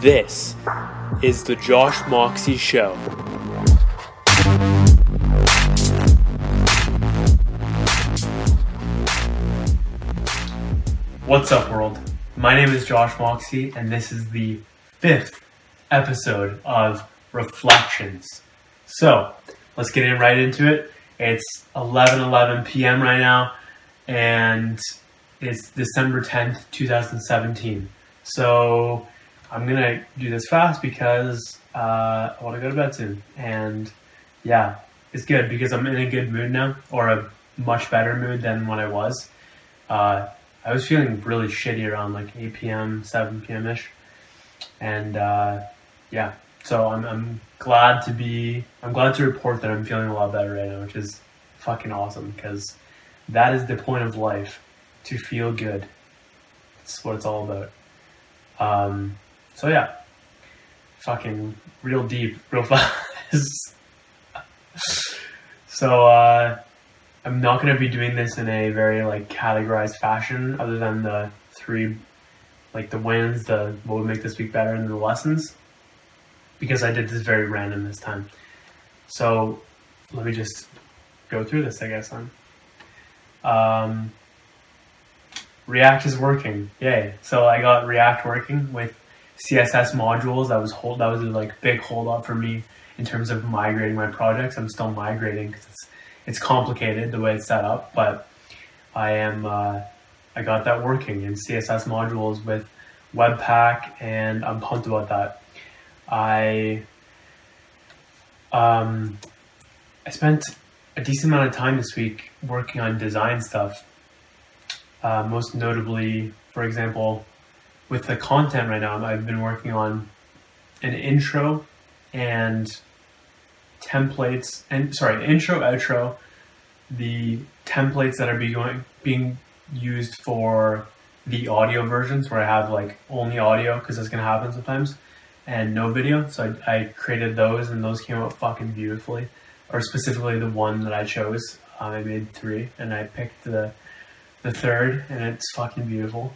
This is the Josh Moxie Show. What's up, world? My name is Josh Moxie, and this is the fifth episode of Reflections. So, let's get in right into it. It's 11 11 p.m. right now, and it's December 10th, 2017. So, I'm gonna do this fast because uh, I want to go to bed soon. And yeah, it's good because I'm in a good mood now, or a much better mood than when I was. Uh, I was feeling really shitty around like 8 p.m., 7 p.m. ish, and uh, yeah, so I'm, I'm glad to be. I'm glad to report that I'm feeling a lot better right now, which is fucking awesome because that is the point of life to feel good. That's what it's all about. Um, so yeah, fucking real deep, real fast. so uh, I'm not to be doing this in a very like categorized fashion, other than the three, like the wins, the what would make this week better, and the lessons, because I did this very random this time. So let me just go through this, I guess. Then. Um, React is working, yay! So I got React working with CSS modules. That was hold. That was a like big hold up for me in terms of migrating my projects. I'm still migrating because it's it's complicated the way it's set up, but I am uh, I got that working in CSS modules with Webpack, and I'm pumped about that. I um, I spent a decent amount of time this week working on design stuff. Uh, most notably, for example, with the content right now, I've been working on an intro and templates and sorry intro outro the templates that are being being used for the audio versions where I have like only audio because that's gonna happen sometimes and no video. So I, I, created those and those came out fucking beautifully. Or specifically the one that I chose um, I made three and I picked the the third and it's fucking beautiful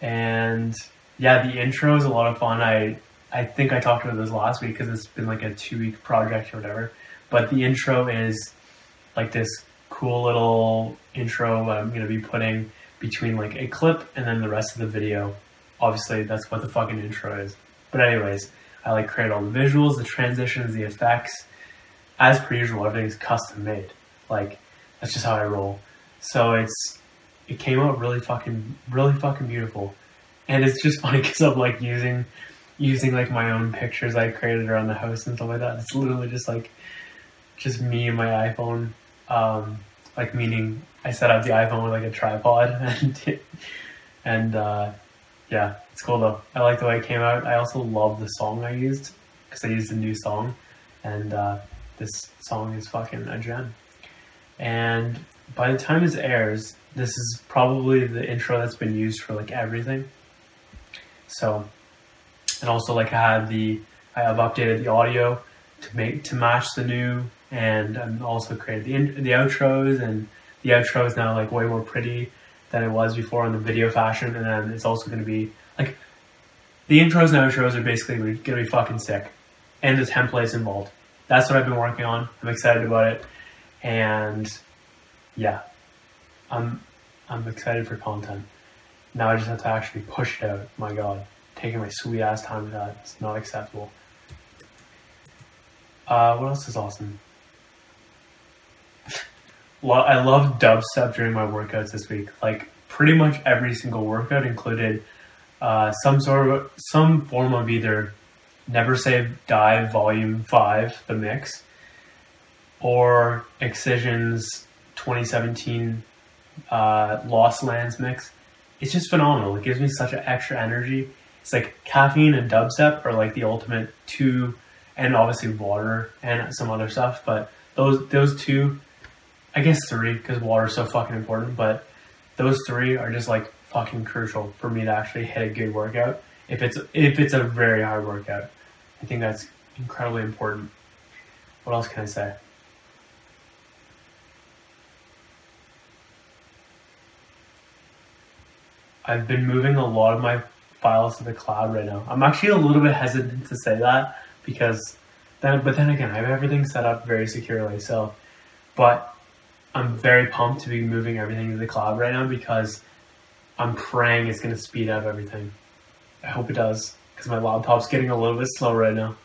and yeah the intro is a lot of fun I I think I talked about this last week because it's been like a two week project or whatever. But the intro is like this cool little intro I'm going to be putting between like a clip and then the rest of the video. Obviously, that's what the fucking intro is. But anyways, I like create all the visuals, the transitions, the effects. As per usual, everything's custom made. Like that's just how I roll. So it's it came out really fucking really fucking beautiful. And it's just funny because I'm like using using like my own pictures I created around the house and stuff like that. It's literally just like just me and my iPhone. Um, like meaning I set up the iPhone with like a tripod and and uh, yeah, it's cool though. I like the way it came out. I also love the song I used because I used a new song, and uh, this song is fucking a gem. And by the time this airs, this is probably the intro that's been used for like everything. So and also like I had the I have updated the audio to make to match the new, and I'm also created the in, the outros, and the outro is now like way more pretty than it was before in the video fashion, and then it's also going to be like the intros and outros are basically going to be fucking sick, and the templates involved. That's what I've been working on. I'm excited about it, and yeah, I'm I'm excited for content. Now I just have to actually push it out. My God taking my sweet ass time with that. It's not acceptable. Uh, what else is awesome? I love dubstep during my workouts this week. Like pretty much every single workout included uh, some sort of some form of either Never Say Die Volume Five, the mix, or Excision's 2017 uh, Lost Lands mix. It's just phenomenal. It gives me such an extra energy it's like caffeine and dubstep are like the ultimate two, and obviously water and some other stuff. But those those two, I guess three, because water is so fucking important. But those three are just like fucking crucial for me to actually hit a good workout. If it's if it's a very hard workout, I think that's incredibly important. What else can I say? I've been moving a lot of my files to the cloud right now. I'm actually a little bit hesitant to say that because then, but then again, I have everything set up very securely. So, but I'm very pumped to be moving everything to the cloud right now because I'm praying it's going to speed up everything. I hope it does because my laptop's getting a little bit slow right now.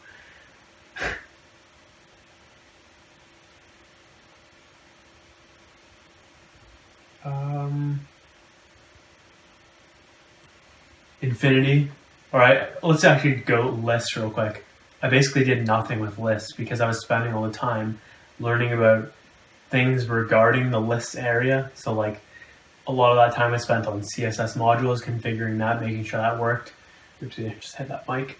Infinity. All right, let's actually go lists real quick. I basically did nothing with lists because I was spending all the time learning about things regarding the lists area. So like a lot of that time I spent on CSS modules, configuring that, making sure that worked. Oops, I just hit that mic.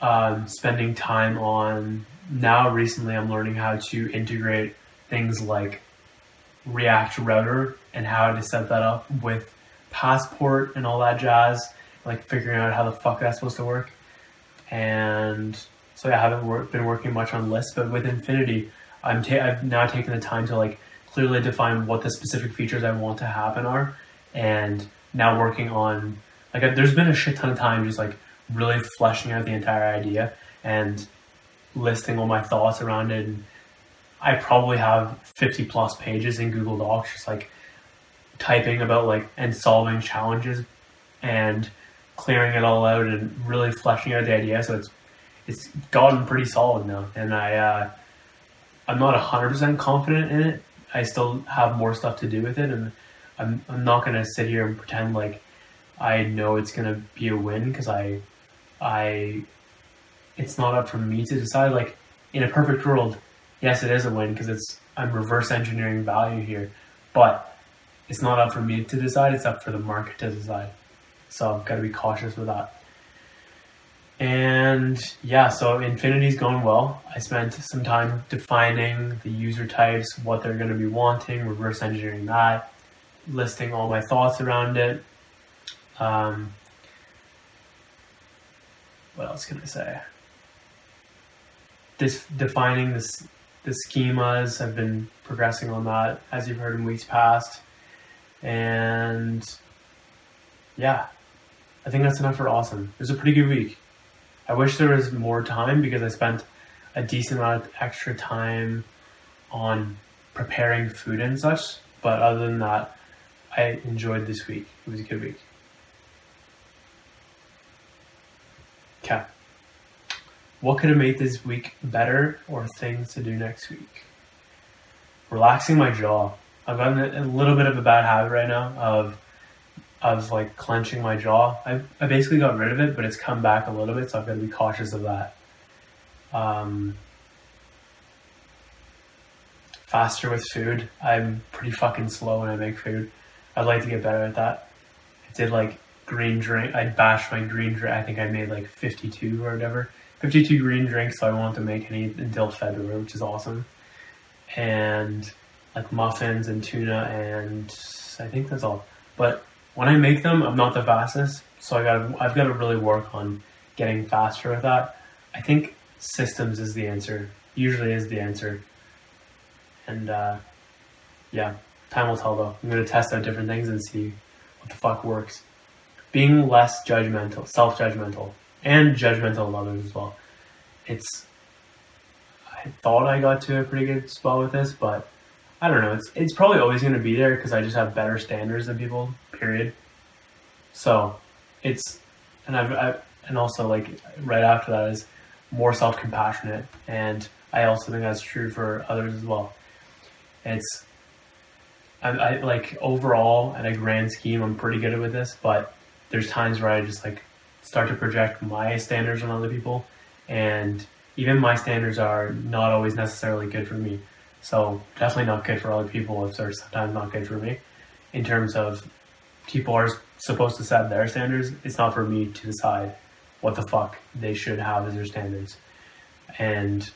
Um, spending time on now recently I'm learning how to integrate things like React Router and how to set that up with Passport and all that jazz, like figuring out how the fuck that's supposed to work. And so yeah, I haven't wor- been working much on lists, but with Infinity, I'm ta- I've now taken the time to like clearly define what the specific features I want to happen are, and now working on like there's been a shit ton of time just like really fleshing out the entire idea and listing all my thoughts around it. And I probably have 50 plus pages in Google Docs, just like typing about like and solving challenges and clearing it all out and really fleshing out the idea. So it's it's gotten pretty solid now, and I uh, I'm not hundred percent confident in it. I still have more stuff to do with it, and I'm I'm not gonna sit here and pretend like I know it's gonna be a win because I I it's not up for me to decide. Like in a perfect world, yes, it is a win because it's I'm reverse engineering value here, but it's not up for me to decide. It's up for the market to decide. So I've got to be cautious with that. And yeah, so Infinity's going well. I spent some time defining the user types, what they're going to be wanting, reverse engineering that, listing all my thoughts around it. Um, what else can I say? This defining this the schemas. I've been progressing on that as you've heard in weeks past, and yeah, I think that's enough for awesome. It was a pretty good week. I wish there was more time because I spent a decent amount of extra time on preparing food and such. But other than that, I enjoyed this week. It was a good week. Okay. What could have made this week better or things to do next week? Relaxing my jaw. I've gotten a little bit of a bad habit right now of of like clenching my jaw. I, I basically got rid of it, but it's come back a little bit, so I've got to be cautious of that. Um, faster with food. I'm pretty fucking slow when I make food. I'd like to get better at that. I did like green drink. I bashed my green drink. I think I made like 52 or whatever. 52 green drinks, so I won't have to make any until February, which is awesome. And like muffins and tuna, and I think that's all. But when I make them, I'm not the fastest, so I got I've got to really work on getting faster with that. I think systems is the answer. Usually is the answer. And uh, yeah, time will tell though. I'm gonna test out different things and see what the fuck works. Being less judgmental, self-judgmental, and judgmental of others as well. It's. I thought I got to a pretty good spot with this, but I don't know. It's it's probably always going to be there because I just have better standards than people. Period. So, it's and I've, I and also like right after that is more self compassionate, and I also think that's true for others as well. It's I, I like overall at a grand scheme, I'm pretty good with this, but there's times where I just like start to project my standards on other people, and even my standards are not always necessarily good for me. So definitely not good for other people if they're sometimes not good for me. In terms of people are supposed to set their standards, it's not for me to decide what the fuck they should have as their standards. And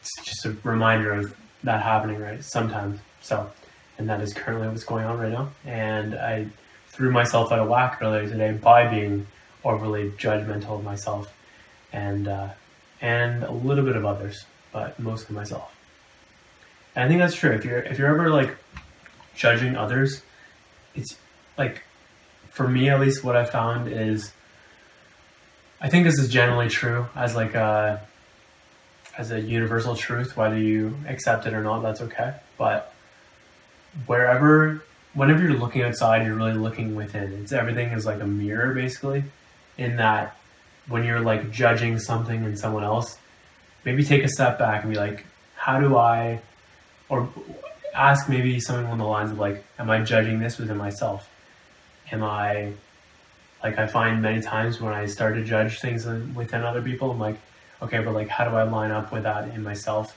it's just a reminder of that happening, right? Sometimes. So, and that is currently what's going on right now. And I threw myself out of whack earlier today by being overly judgmental of myself and uh, and a little bit of others, but mostly myself. And I think that's true. If you're if you're ever like judging others, it's like for me at least what I found is I think this is generally true as like a as a universal truth, whether you accept it or not, that's okay. But wherever, whenever you're looking outside, you're really looking within. It's everything is like a mirror, basically. In that, when you're like judging something in someone else, maybe take a step back and be like, how do I, or ask maybe something along the lines of like, am I judging this within myself? Am I, like, I find many times when I start to judge things within other people, I'm like, okay, but like, how do I line up with that in myself?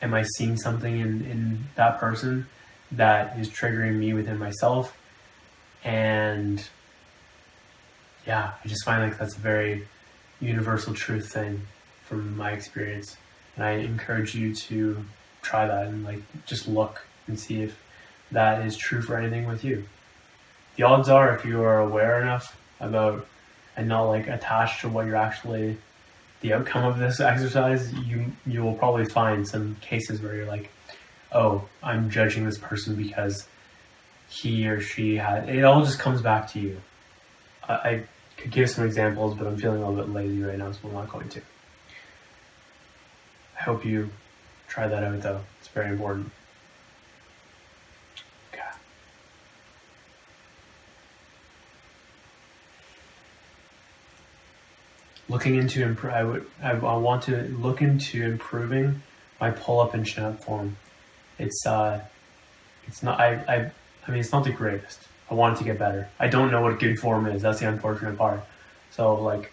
Am I seeing something in, in that person that is triggering me within myself? And yeah, I just find like that's a very universal truth thing from my experience. And I encourage you to try that and like just look and see if that is true for anything with you. The odds are if you are aware enough about and not like attached to what you're actually the outcome of this exercise, you you will probably find some cases where you're like, oh, I'm judging this person because he or she had. It all just comes back to you. I, I could give some examples, but I'm feeling a little bit lazy right now, so I'm not going to. I hope you try that out, though. It's very important. looking into improve. I would I, I want to look into improving my pull up and chin up form. It's uh, it's not I I I mean it's not the greatest. I want it to get better. I don't know what good form is. That's the unfortunate part. So like,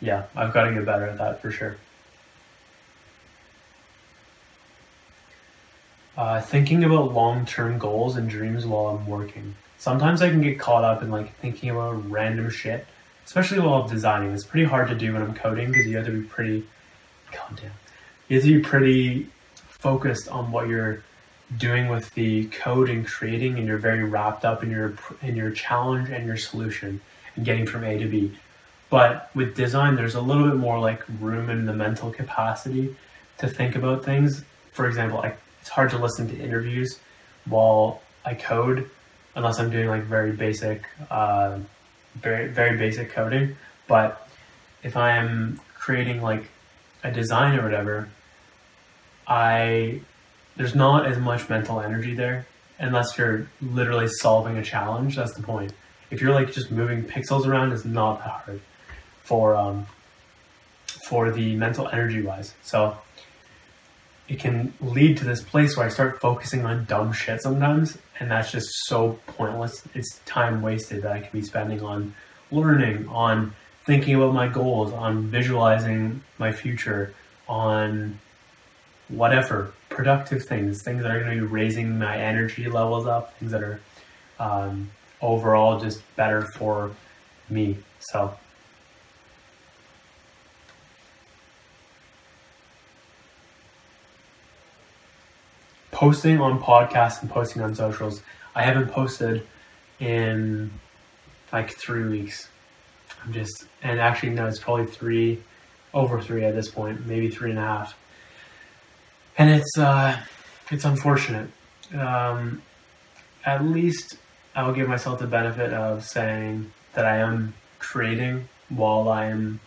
yeah, I've got to get better at that for sure. Uh, thinking about long-term goals and dreams while I'm working. Sometimes I can get caught up in like thinking about random shit especially while I'm designing. It's pretty hard to do when I'm coding because you have to be pretty, calm down. You have to be pretty focused on what you're doing with the code and creating, and you're very wrapped up in your in your challenge and your solution and getting from A to B. But with design, there's a little bit more like room in the mental capacity to think about things. For example, I, it's hard to listen to interviews while I code unless I'm doing like very basic. Uh, very very basic coding. But if I am creating like a design or whatever, I there's not as much mental energy there unless you're literally solving a challenge. That's the point. If you're like just moving pixels around, it's not that hard for um, for the mental energy wise. So it can lead to this place where I start focusing on dumb shit sometimes, and that's just so pointless. It's time wasted that I could be spending on learning, on thinking about my goals, on visualizing my future, on whatever productive things, things that are going to be raising my energy levels up, things that are um, overall just better for me. So posting on podcasts and posting on socials. I haven't posted in like three weeks. I'm just, and actually, no, it's probably three, over three at this point, maybe three and a half. And it's, uh, it's unfortunate. Um, at least I'll give myself the benefit of saying that I am creating while I'm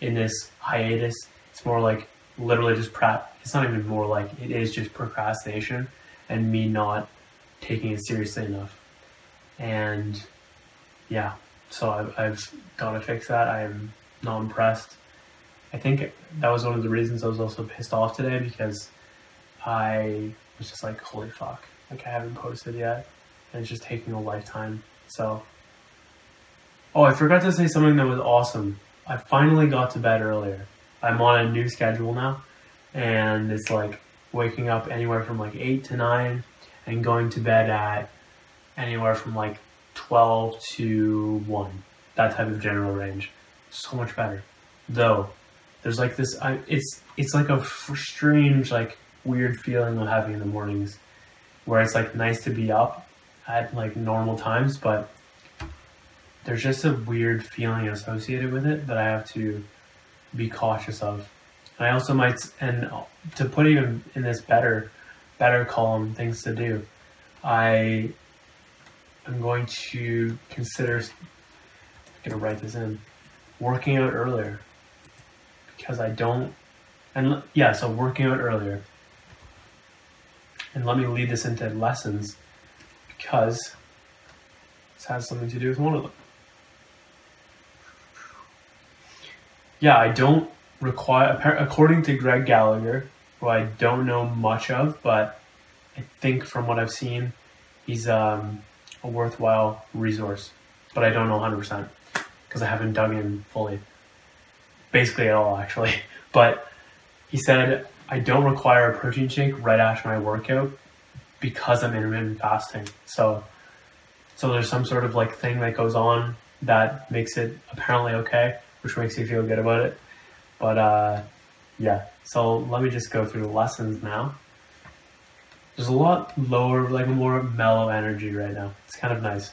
in this hiatus. It's more like literally just prep it's not even more like it is just procrastination and me not taking it seriously enough. And yeah, so I've, I've got to fix that. I'm not impressed. I think that was one of the reasons I was also pissed off today because I was just like, holy fuck, like I haven't posted yet. And it's just taking a lifetime. So, oh, I forgot to say something that was awesome. I finally got to bed earlier. I'm on a new schedule now and it's like waking up anywhere from like 8 to 9 and going to bed at anywhere from like 12 to 1 that type of general range. So much better. Though there's like this I, it's it's like a strange like weird feeling I'm having in the mornings where it's like nice to be up at like normal times but there's just a weird feeling associated with it that I have to be cautious of I also might, and to put even in this better, better column, things to do, I am going to consider, I'm going to write this in. working out earlier because I don't. And yeah, so working out earlier. And let me lead this into lessons because this has something to do with one of them. Yeah, I don't require, according to Greg Gallagher, who I don't know much of, but I think from what I've seen, he's um, a worthwhile resource. But I don't know 100% because I haven't dug in fully. Basically, at all, actually. But he said, I don't require a protein shake right after my workout because I'm intermittent fasting. So, so there's some sort of like thing that goes on that makes it apparently okay, which makes you feel good about it. But uh, yeah, so let me just go through the lessons now. There's a lot lower, like more mellow energy right now. It's kind of nice.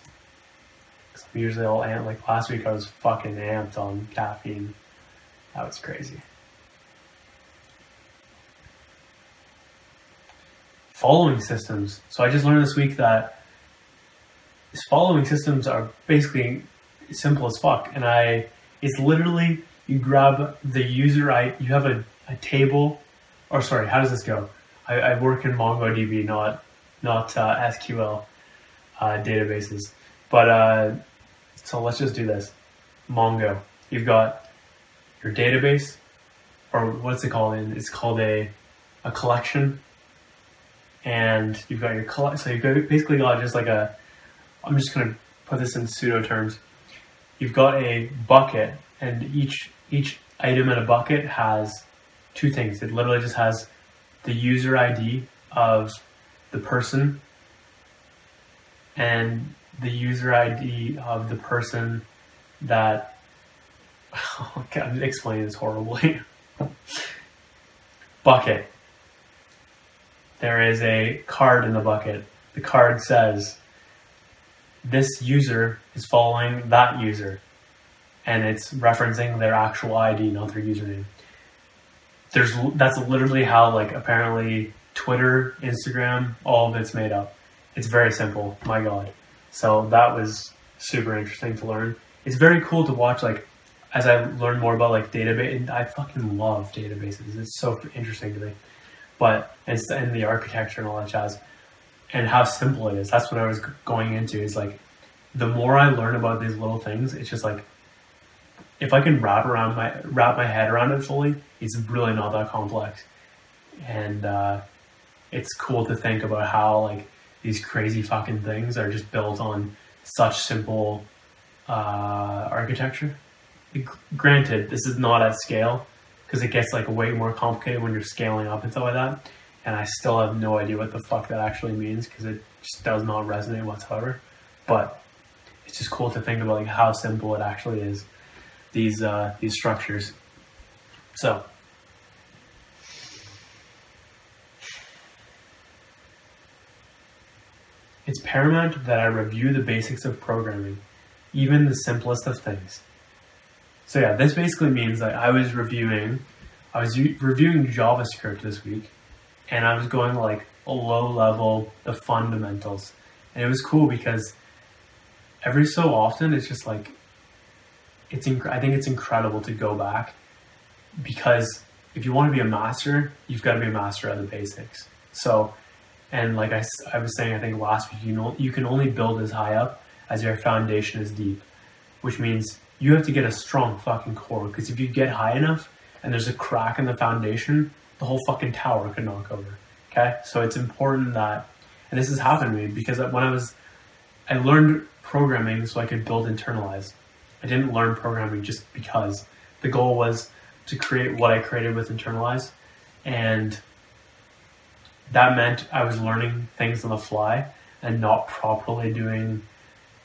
I'm usually all amped. Like last week, I was fucking amped on caffeine. That was crazy. Following systems. So I just learned this week that following systems are basically simple as fuck, and I it's literally you grab the user I you have a, a table or sorry how does this go? I, I work in MongoDB not not uh, SQL uh, databases. But uh, so let's just do this. Mongo. You've got your database or what's it called In it's called a a collection. And you've got your collect so you've got basically got just like a I'm just gonna put this in pseudo terms. You've got a bucket and each each item in a bucket has two things. It literally just has the user ID of the person and the user ID of the person that. Oh, okay, I'm explaining this horribly. bucket. There is a card in the bucket. The card says, This user is following that user and it's referencing their actual ID, not their username. There's that's literally how like apparently Twitter, Instagram, all of it's made up. It's very simple. My God. So that was super interesting to learn. It's very cool to watch like as I learn more about like database. I fucking love databases. It's so interesting to me. But it's and the architecture and all that jazz, and how simple it is. That's what I was going into. Is like the more I learn about these little things, it's just like if I can wrap around my wrap my head around it fully, it's really not that complex, and uh, it's cool to think about how like these crazy fucking things are just built on such simple uh, architecture. Granted, this is not at scale because it gets like way more complicated when you're scaling up and stuff like that. And I still have no idea what the fuck that actually means because it just does not resonate whatsoever. But it's just cool to think about like how simple it actually is these uh, these structures. So. It's paramount that I review the basics of programming, even the simplest of things. So yeah, this basically means that I was reviewing, I was u- reviewing JavaScript this week, and I was going like a low level, the fundamentals, and it was cool because every so often it's just like it's inc- I think it's incredible to go back because if you want to be a master, you've got to be a master of the basics. So, and like I, I was saying, I think last week, you know, you can only build as high up as your foundation is deep, which means you have to get a strong fucking core. Because if you get high enough and there's a crack in the foundation, the whole fucking tower could knock over. Okay, so it's important that, and this has happened to me because when I was, I learned programming so I could build internalize. I didn't learn programming just because the goal was to create what I created with Internalize. And that meant I was learning things on the fly and not properly doing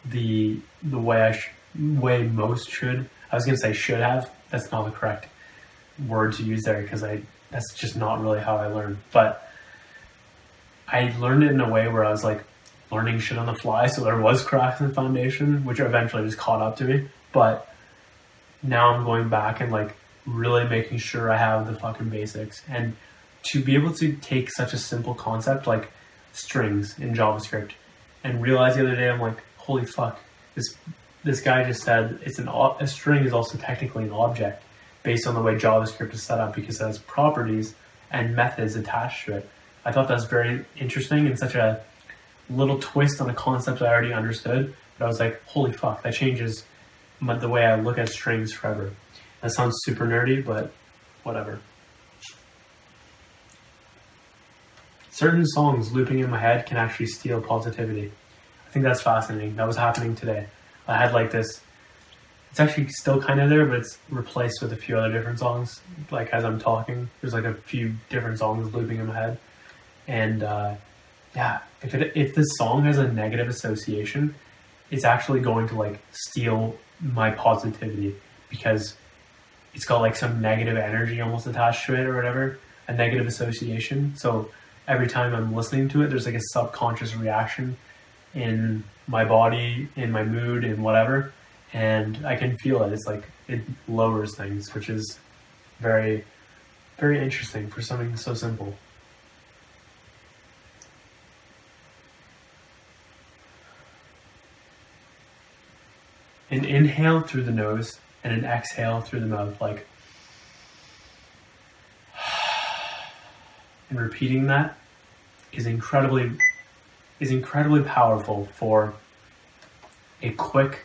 the the way I sh- way most should. I was gonna say should have. That's not the correct word to use there because I that's just not really how I learned. But I learned it in a way where I was like learning shit on the fly, so there was cracks in the foundation, which eventually just caught up to me. But now I'm going back and like really making sure I have the fucking basics. And to be able to take such a simple concept like strings in JavaScript and realize the other day, I'm like, holy fuck, this this guy just said it's an a string is also technically an object based on the way JavaScript is set up because it has properties and methods attached to it. I thought that was very interesting and such a little twist on a concept I already understood. But I was like, holy fuck, that changes my, the way I look at strings forever. That sounds super nerdy, but whatever. Certain songs looping in my head can actually steal positivity. I think that's fascinating. That was happening today. I had like this. It's actually still kind of there, but it's replaced with a few other different songs. Like as I'm talking, there's like a few different songs looping in my head, and uh, yeah, if it if this song has a negative association, it's actually going to like steal my positivity because it's got like some negative energy almost attached to it or whatever, a negative association. So every time I'm listening to it, there's like a subconscious reaction in my body, in my mood, in whatever, and I can feel it. It's like it lowers things, which is very, very interesting for something so simple. An inhale through the nose and an exhale through the mouth, like, and repeating that is incredibly is incredibly powerful for a quick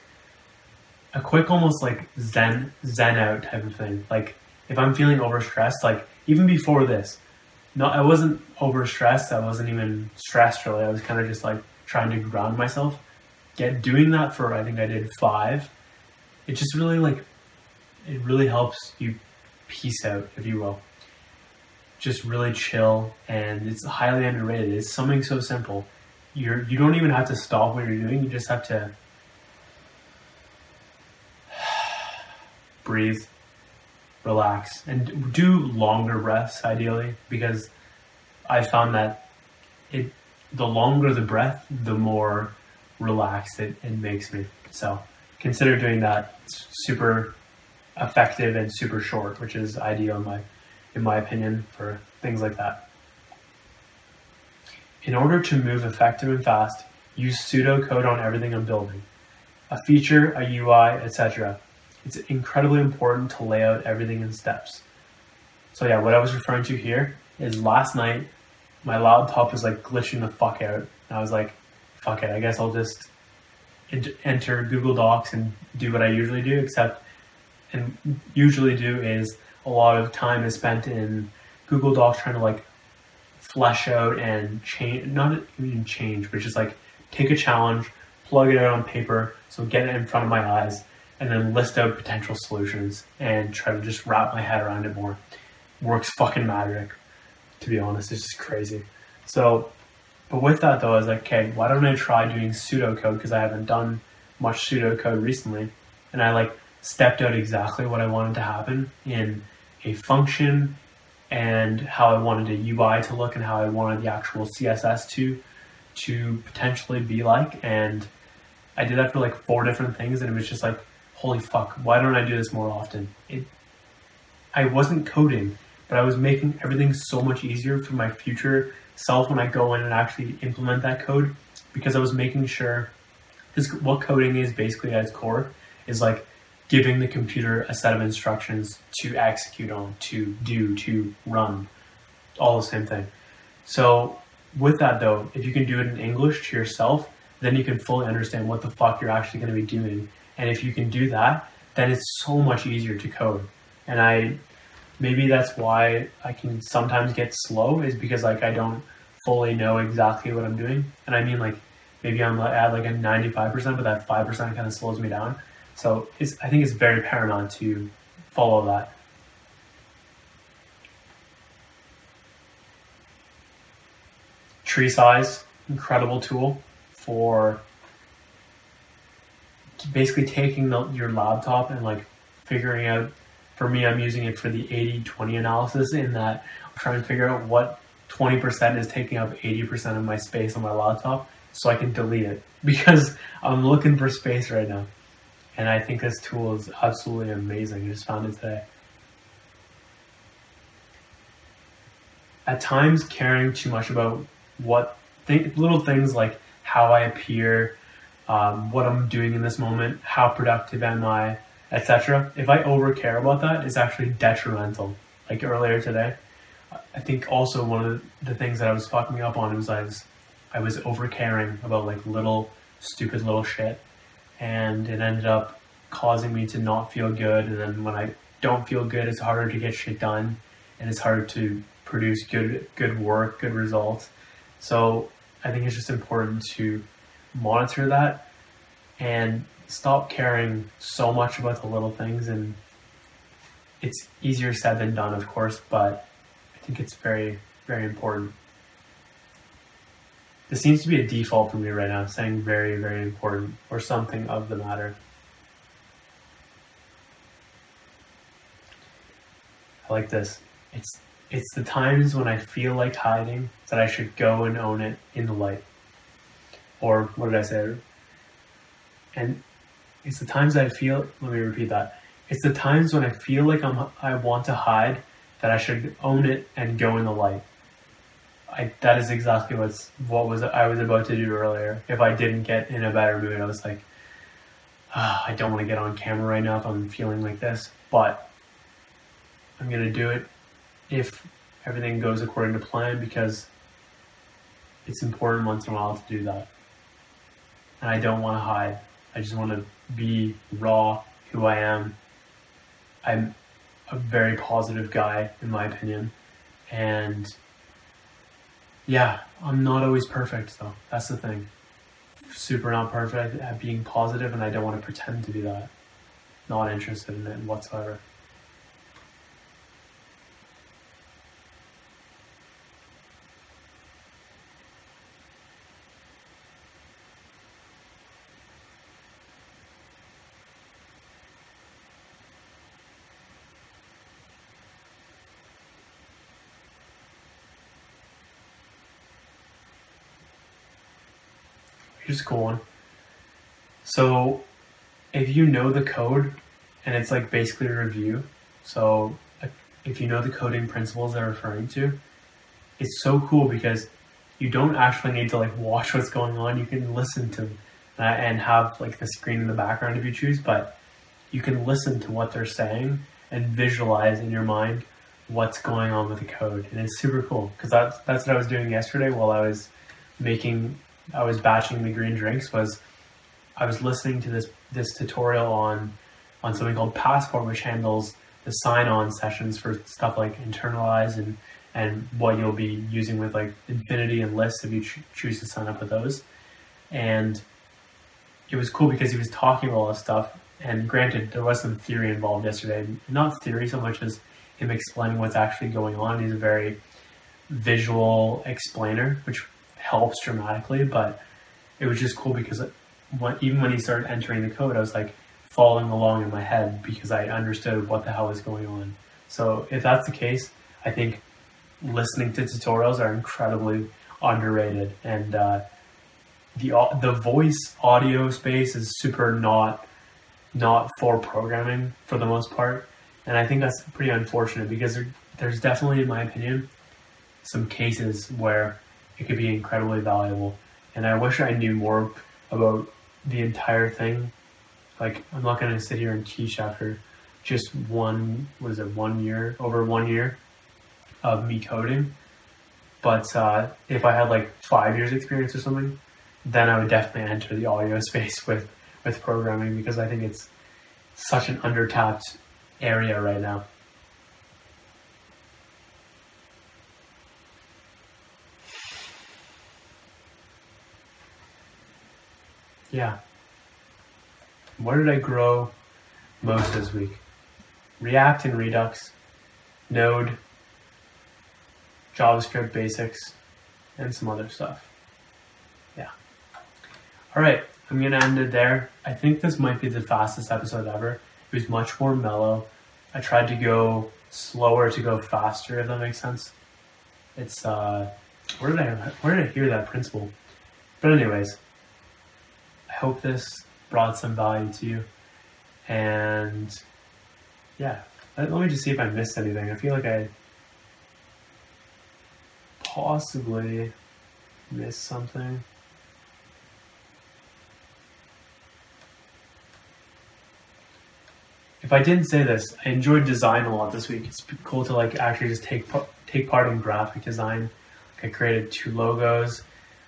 a quick almost like zen zen out type of thing. Like if i'm feeling overstressed like even before this no i wasn't overstressed. I wasn't even stressed really. I was kind of just like trying to ground myself get doing that for i think i did five it just really like it really helps you peace out if you will just really chill and it's highly underrated it's something so simple you're you don't even have to stop what you're doing. You just have to breathe, relax, and do longer breaths ideally because I found that it the longer the breath, the more relaxed it, it makes me. So consider doing that. It's super effective and super short, which is ideal in my in my opinion for things like that. In order to move effective and fast, use pseudocode on everything I'm building. A feature, a UI, etc. It's incredibly important to lay out everything in steps. So yeah, what I was referring to here is last night my laptop was like glitching the fuck out. And I was like, fuck it, I guess I'll just enter Google Docs and do what I usually do, except and usually do is a lot of time is spent in Google Docs trying to like flesh out and change, not even change, but just like take a challenge, plug it out on paper, so get it in front of my eyes, and then list out potential solutions and try to just wrap my head around it more. Works fucking magic, to be honest. It's just crazy. So, but with that though, I was like, okay, why don't I try doing pseudocode because I haven't done much pseudocode recently, and I like stepped out exactly what I wanted to happen in a function and how I wanted a UI to look and how I wanted the actual CSS to to potentially be like. And I did that for like four different things, and it was just like, holy fuck, why don't I do this more often? It, I wasn't coding, but I was making everything so much easier for my future self when I go in and actually implement that code because I was making sure this what coding is basically at its core is like giving the computer a set of instructions to execute on, to do, to run, all the same thing. So with that though, if you can do it in English to yourself, then you can fully understand what the fuck you're actually going to be doing. And if you can do that, then it's so much easier to code. And I maybe that's why I can sometimes get slow is because like I don't fully know exactly what I'm doing. And I mean like maybe I'm at like a 95%, but that 5% kind of slows me down. So I think it's very paramount to follow that. TreeSize, incredible tool for basically taking the, your laptop and like figuring out. For me, I'm using it for the 80-20 analysis in that I'm trying to figure out what 20% is taking up 80% of my space on my laptop so I can delete it because I'm looking for space right now. And I think this tool is absolutely amazing. I just found it today. At times, caring too much about what th- little things like how I appear, um, what I'm doing in this moment, how productive am I, etc. If I over care about that, it's actually detrimental. Like earlier today, I think also one of the things that I was fucking up on was I was I was over caring about like little stupid little shit, and it ended up causing me to not feel good. And then when I don't feel good, it's harder to get shit done, and it's harder to produce good good work, good results. So I think it's just important to monitor that and stop caring so much about the little things and it's easier said than done of course but i think it's very very important. This seems to be a default for me right now saying very very important or something of the matter. I like this. It's it's the times when i feel like hiding that i should go and own it in the light. Or what did I say? And it's the times I feel. Let me repeat that. It's the times when I feel like I'm. I want to hide that I should own it and go in the light. I, that is exactly what's what was I was about to do earlier. If I didn't get in a better mood, I was like, oh, I don't want to get on camera right now if I'm feeling like this, but I'm gonna do it if everything goes according to plan because it's important once in a while to do that and I don't want to hide. I just want to be raw, who I am. I'm a very positive guy, in my opinion. And yeah, I'm not always perfect, though. That's the thing. Super not perfect at being positive, and I don't want to pretend to be that. Not interested in it whatsoever. A cool one. So, if you know the code, and it's like basically a review, so if you know the coding principles they're referring to, it's so cool because you don't actually need to like watch what's going on. You can listen to and have like the screen in the background if you choose, but you can listen to what they're saying and visualize in your mind what's going on with the code, and it's super cool because that's that's what I was doing yesterday while I was making I was batching the green drinks was I was listening to this this tutorial on on something called Passport, which handles the sign-on sessions for stuff like internalize and and what you'll be using with like Infinity and lists if you ch- choose to sign up with those. And it was cool because he was talking about all this stuff. And granted, there was some theory involved yesterday. Not theory so much as him explaining what's actually going on. He's a very visual explainer, which helps dramatically, but it was just cool because when, even when he started entering the code, I was like following along in my head because I understood what the hell was going on. So if that's the case, I think listening to tutorials are incredibly underrated, and uh, the the voice audio space is super not not for programming for the most part, and I think that's pretty unfortunate because there, there's definitely, in my opinion, some cases where it could be incredibly valuable. And I wish I knew more about the entire thing. Like, I'm not going to sit here and teach after just one, was it one year, over one year of me coding. But uh, if I had like five years experience or something, then I would definitely enter the audio space with, with programming because I think it's such an undertapped area right now. Yeah. Where did I grow most this week? React and Redux, Node, JavaScript basics, and some other stuff. Yeah. All right, I'm gonna end it there. I think this might be the fastest episode ever. It was much more mellow. I tried to go slower to go faster, if that makes sense. It's uh, where did I where did I hear that principle? But anyways, hope this brought some value to you. And yeah, let, let me just see if I missed anything. I feel like I possibly missed something. If I didn't say this, I enjoyed design a lot this week. It's cool to like actually just take take part in graphic design. Like I created two logos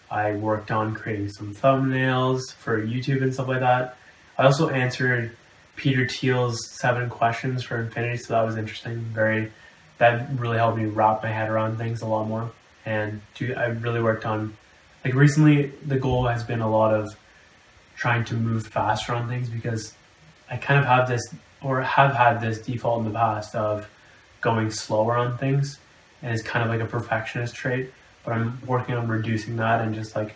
I worked on creating some thumbnails for YouTube and stuff like that. I also answered Peter Thiel's seven questions for Infinity, so that was interesting. Very, that really helped me wrap my head around things a lot more. And do, I really worked on, like recently, the goal has been a lot of trying to move faster on things because I kind of have this, or have had this default in the past of going slower on things, and it's kind of like a perfectionist trait. But I'm working on reducing that and just like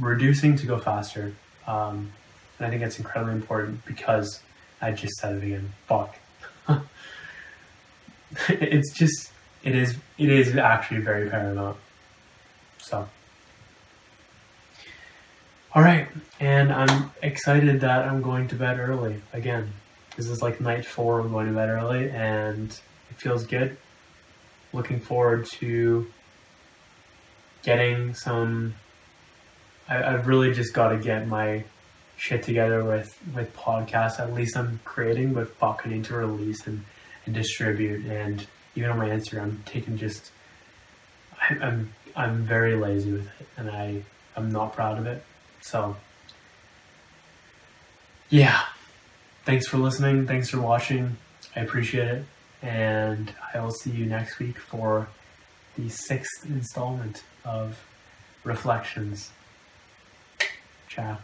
reducing to go faster. Um, and I think it's incredibly important because I just said it again. Fuck. it's just it is it is actually very paramount. So all right, and I'm excited that I'm going to bed early again. This is like night four. I'm going to bed early, and it feels good. Looking forward to getting some. I, I've really just got to get my shit together with with podcasts. At least I'm creating, but fuck, I need to release and, and distribute. And even on my Instagram, I'm taking just I, I'm I'm very lazy with it, and I I'm not proud of it. So yeah, thanks for listening. Thanks for watching. I appreciate it, and I will see you next week for the sixth installment of Reflections. Ciao.